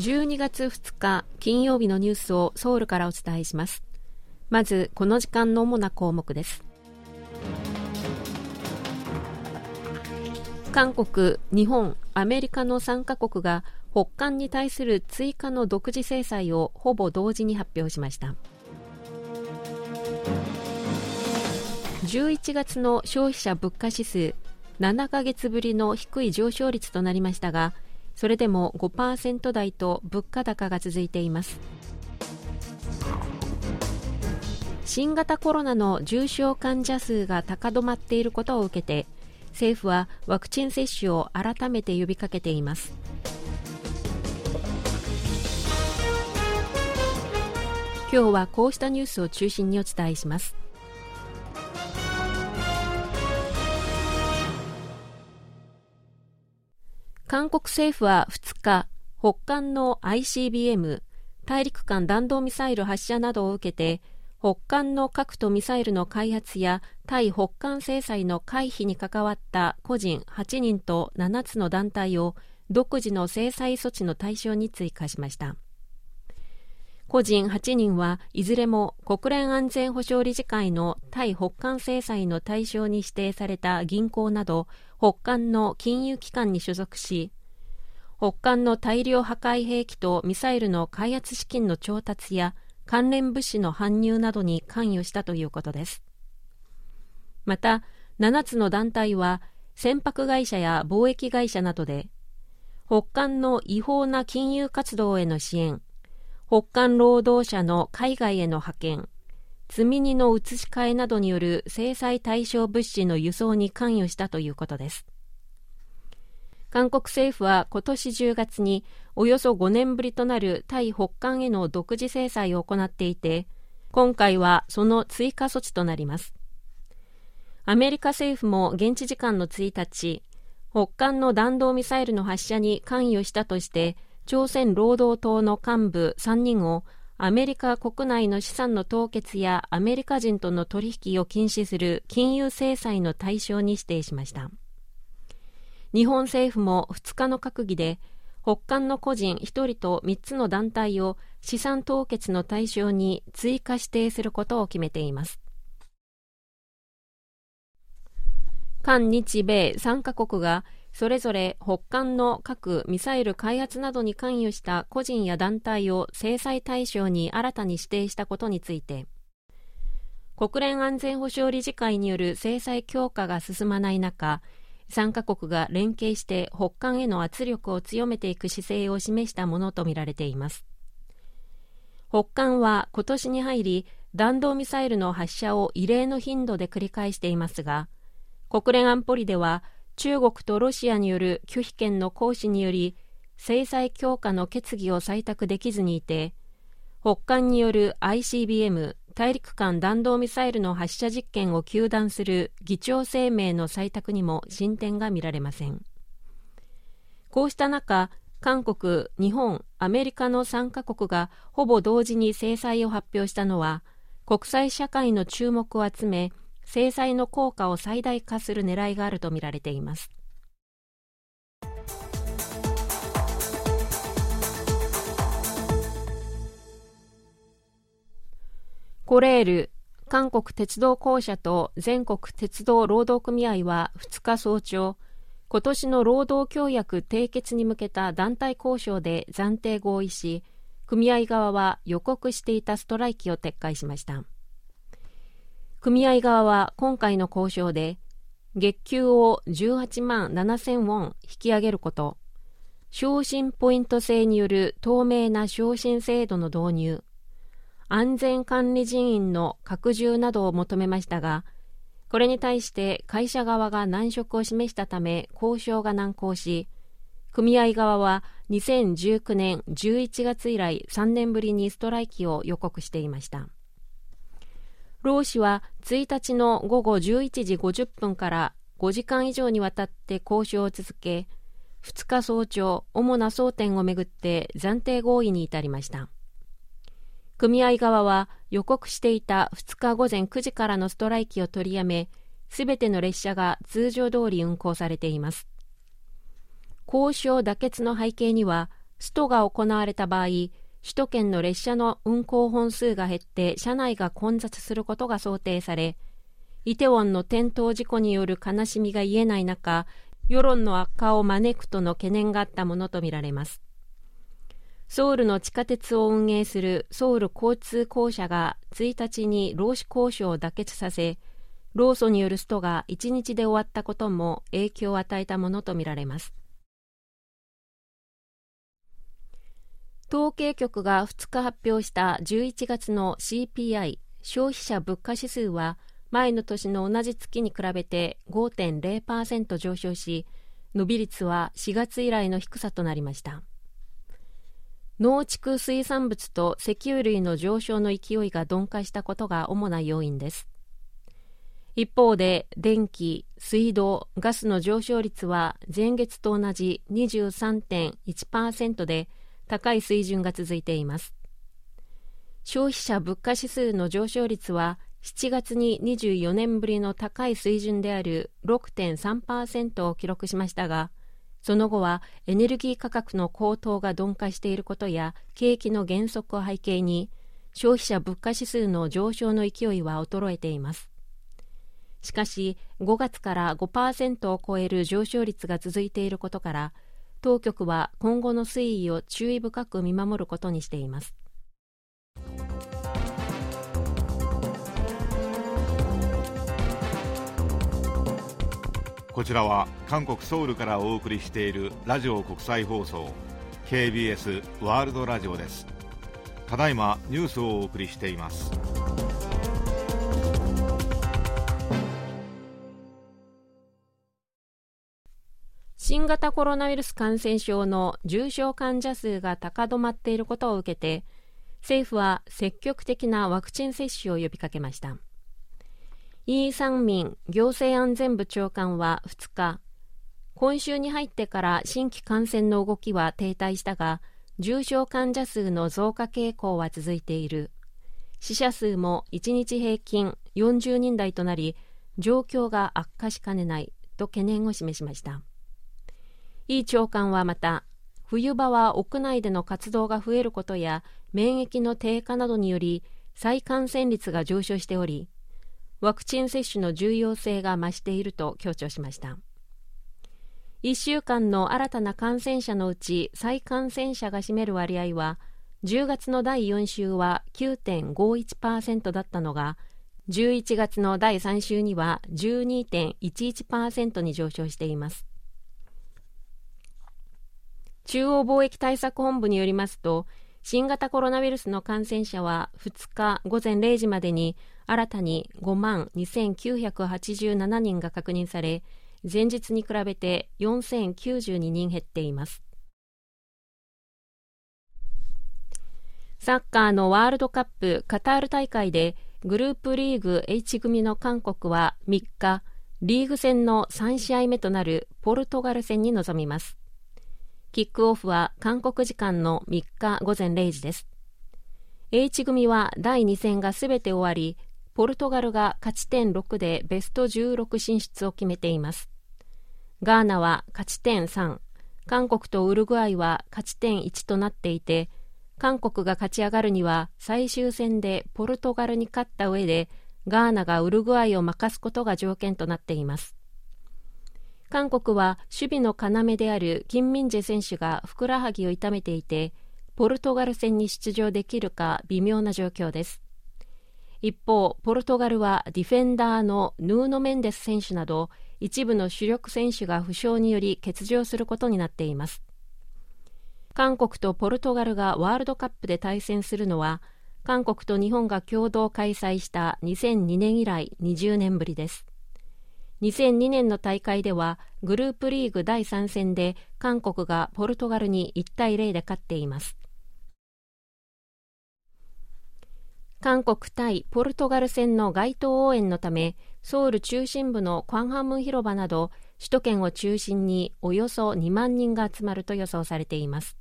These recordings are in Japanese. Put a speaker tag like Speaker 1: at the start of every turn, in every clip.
Speaker 1: 12月2日金曜日のニュースをソウルからお伝えします。まずこの時間の主な項目です。韓国、日本、アメリカの3カ国が北韓に対する追加の独自制裁をほぼ同時に発表しました。11月の消費者物価指数7ヶ月ぶりの低い上昇率となりましたがそれでも5%台と物価高が続いています。新型コロナの重症患者数が高止まっていることを受けて政府はワクチン接種を改めて呼びかけています。今日はこうしたニュースを中心にお伝えします。韓国政府は2日北韓の ICBM 大陸間弾道ミサイル発射などを受けて北韓の核とミサイルの開発や対北韓制裁の回避に関わった個人8人と7つの団体を独自の制裁措置の対象に追加しました。個人8人はいずれも国連安全保障理事会の対北韓制裁の対象に指定された銀行など北韓の金融機関に所属し北韓の大量破壊兵器とミサイルの開発資金の調達や関連物資の搬入などに関与したということです。また7つの団体は船舶会社や貿易会社などで北韓の違法な金融活動への支援北韓労働者の海外への派遣積み荷の移し替えなどによる制裁対象物資の輸送に関与したということです。韓国政府は今年10月におよそ5年ぶりとなる対北韓への独自制裁を行っていて今回はその追加措置となります。アメリカ政府も現地時間の1日北韓の弾道ミサイルの発射に関与したとして朝鮮労働党の幹部3人をアメリカ国内の資産の凍結やアメリカ人との取引を禁止する金融制裁の対象に指定しました。日本政府も2日の閣議で北韓の個人1人と3つの団体を資産凍結の対象に追加指定することを決めています。韓日米3カ国がそれぞれ北韓の核・ミサイル開発などに関与した個人や団体を制裁対象に新たに指定したことについて国連安全保障理事会による制裁強化が進まない中3カ国が連携して北韓への圧力を強めていく姿勢を示したものとみられています。北韓は今年に入り弾道ミサイルの発射を異例の頻度で繰り返していますが国連安保理では中国とロシアによる拒否権の行使により制裁強化の決議を採択できずにいて北韓による ICBM 大陸間弾道ミサイルの発射実験を糾弾する議長声明の採択にも進展が見られません。こうした中韓国、日本、アメリカの3カ国がほぼ同時に制裁を発表したのは国際社会の注目を集め制裁の効果を最大化する狙いがあるとみられています。コレール韓国鉄道公社と全国鉄道労働組合は2日早朝今年の労働協約締結に向けた団体交渉で暫定合意し組合側は予告していたストライキを撤回しました。組合側は今回の交渉で月給を18万7000ウォン引き上げること昇進ポイント制による透明な昇進制度の導入安全管理人員の拡充などを求めましたがこれに対して会社側が難色を示したため交渉が難航し組合側は2019年11月以来3年ぶりにストライキを予告していました。労使は1日の午後11時50分から5時間以上にわたって交渉を続け2日早朝主な争点をめぐって暫定合意に至りました。組合側は予告していた2日午前9時からのストライキを取りやめすべての列車が通常通り運行されています。交渉妥結の背景にはストが行われた場合首都圏の列車の運行本数が減って車内が混雑することが想定されイテウォンの転倒事故による悲しみが癒えない中世論の悪化を招くとの懸念があったものとみられます。ソウルの地下鉄を運営するソウル交通公社が1日に労使交渉を妥結させ労組によるストが1日で終わったことも影響を与えたものとみられます。統計局が2日発表した11月の CPI 消費者物価指数は前の年の同じ月に比べて5.0%上昇し伸び率は4月以来の低さとなりました。農畜水産物と石油類の上昇の勢いが鈍化したことが主な要因です。一方で電気、水道、ガスの上昇率は前月と同じ23.1%で高い水準が続いています。消費者物価指数の上昇率は7月に24年ぶりの高い水準である6.3%を記録しましたがその後はエネルギー価格の高騰が鈍化していることや景気の減速を背景に消費者物価指数の上昇の勢いは衰えています。しかし5月から5%を超える上昇率が続いていることから当局は今後の推移を注意深く見守ることにしています。
Speaker 2: こちらは韓国ソウルからお送りしているラジオ国際放送 KBS ワールドラジオです。ただいまニュースをお送りしています。
Speaker 1: 新型コロナウイルス感染症の重症患者数が高止まっていることを受けて政府は積極的なワクチン接種を呼びかけました。イー・サンミン行政安全部長官は2日今週に入ってから新規感染の動きは停滞したが重症患者数の増加傾向は続いている。死者数も1日平均40人台となり状況が悪化しかねないと懸念を示しました。イ長官はまた冬場は屋内での活動が増えることや免疫の低下などにより再感染率が上昇しておりワクチン接種の重要性が増していると強調しました。1週間の新たな感染者のうち再感染者が占める割合は10月の第4週は9.51%だったのが11月の第3週には12.11%に上昇しています。中央貿易対策本部によりますと新型コロナウイルスの感染者は2日午前0時までに新たに5万2987人が確認され前日に比べて4092人減っています。サッカーのワールドカップカタール大会でグループリーグ H 組の韓国は3日リーグ戦の3試合目となるポルトガル戦に臨みます。キックオフは韓国時間の3日午前0時です。H 組は第2戦がすべて終わりポルトガルが勝ち点6でベスト16進出を決めています。ガーナは勝ち点3韓国とウルグアイは勝ち点1となっていて韓国が勝ち上がるには最終戦でポルトガルに勝った上でガーナがウルグアイを任すことが条件となっています。韓国は守備の要であるキン・ミンジェ選手がふくらはぎを痛めていてポルトガル戦に出場できるか微妙な状況です。一方ポルトガルはディフェンダーのヌーノ・メンデス選手など一部の主力選手が負傷により欠場することになっています。韓国とポルトガルがワールドカップで対戦するのは韓国と日本が共同開催した2002年以来20年ぶりです。2002年の大会ではグループリーグ第3戦で韓国がポルトガルに1対0で勝っています。韓国対ポルトガル戦の街頭応援のためソウル中心部のクァンハム広場など首都圏を中心におよそ2万人が集まると予想されています。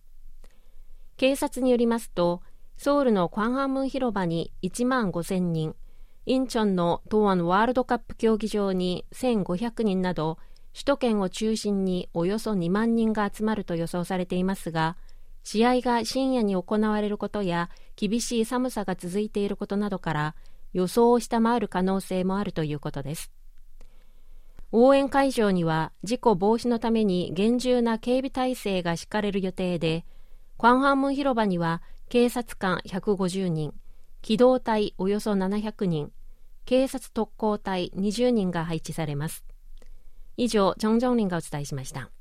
Speaker 1: 警察によりますとソウルのクァンハム広場に1万5000人インチョンの東亜ワールドカップ競技場に1500人など首都圏を中心におよそ2万人が集まると予想されていますが試合が深夜に行われることや厳しい寒さが続いていることなどから予想を下回る可能性もあるということです。応援会場には事故防止のために厳重な警備体制が敷かれる予定でクァンハンムン広場には警察官150人機動隊およそ700人警察特攻隊20人が配置されます以上、ジョン・ジョンリンがお伝えしました。